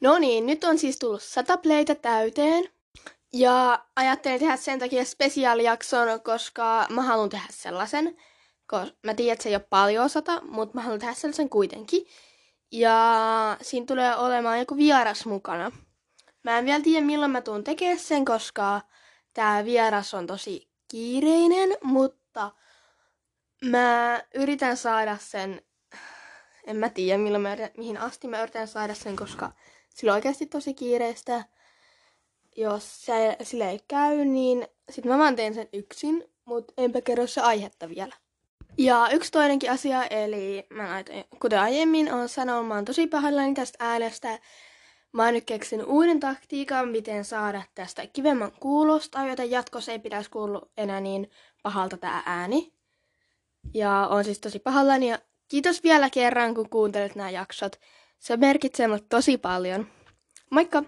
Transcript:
No niin, nyt on siis tullut sata playtä täyteen. Ja ajattelin tehdä sen takia spesiaalijakson, koska mä haluan tehdä sellaisen. Koska mä tiedän, että se ei ole paljon sata, mutta mä haluan tehdä sellaisen kuitenkin. Ja siinä tulee olemaan joku vieras mukana. Mä en vielä tiedä, milloin mä tuun tekemään sen, koska tää vieras on tosi kiireinen, mutta mä yritän saada sen, en mä tiedä milloin mä yritän, mihin asti mä yritän saada sen, koska sillä on oikeasti tosi kiireistä. Jos se sille ei käy, niin sitten mä vaan teen sen yksin, mutta enpä kerro se aihetta vielä. Ja yksi toinenkin asia, eli mä laitoin, kuten aiemmin on sanonut, mä oon tosi pahoillani tästä äänestä. Mä oon nyt keksinyt uuden taktiikan, miten saada tästä kivemman kuulosta, joten jatkossa ei pitäisi kuulua enää niin pahalta tää ääni. Ja on siis tosi pahoillani ja kiitos vielä kerran, kun kuuntelet nämä jaksot. Se merkitsee mulle tosi paljon. Moikka!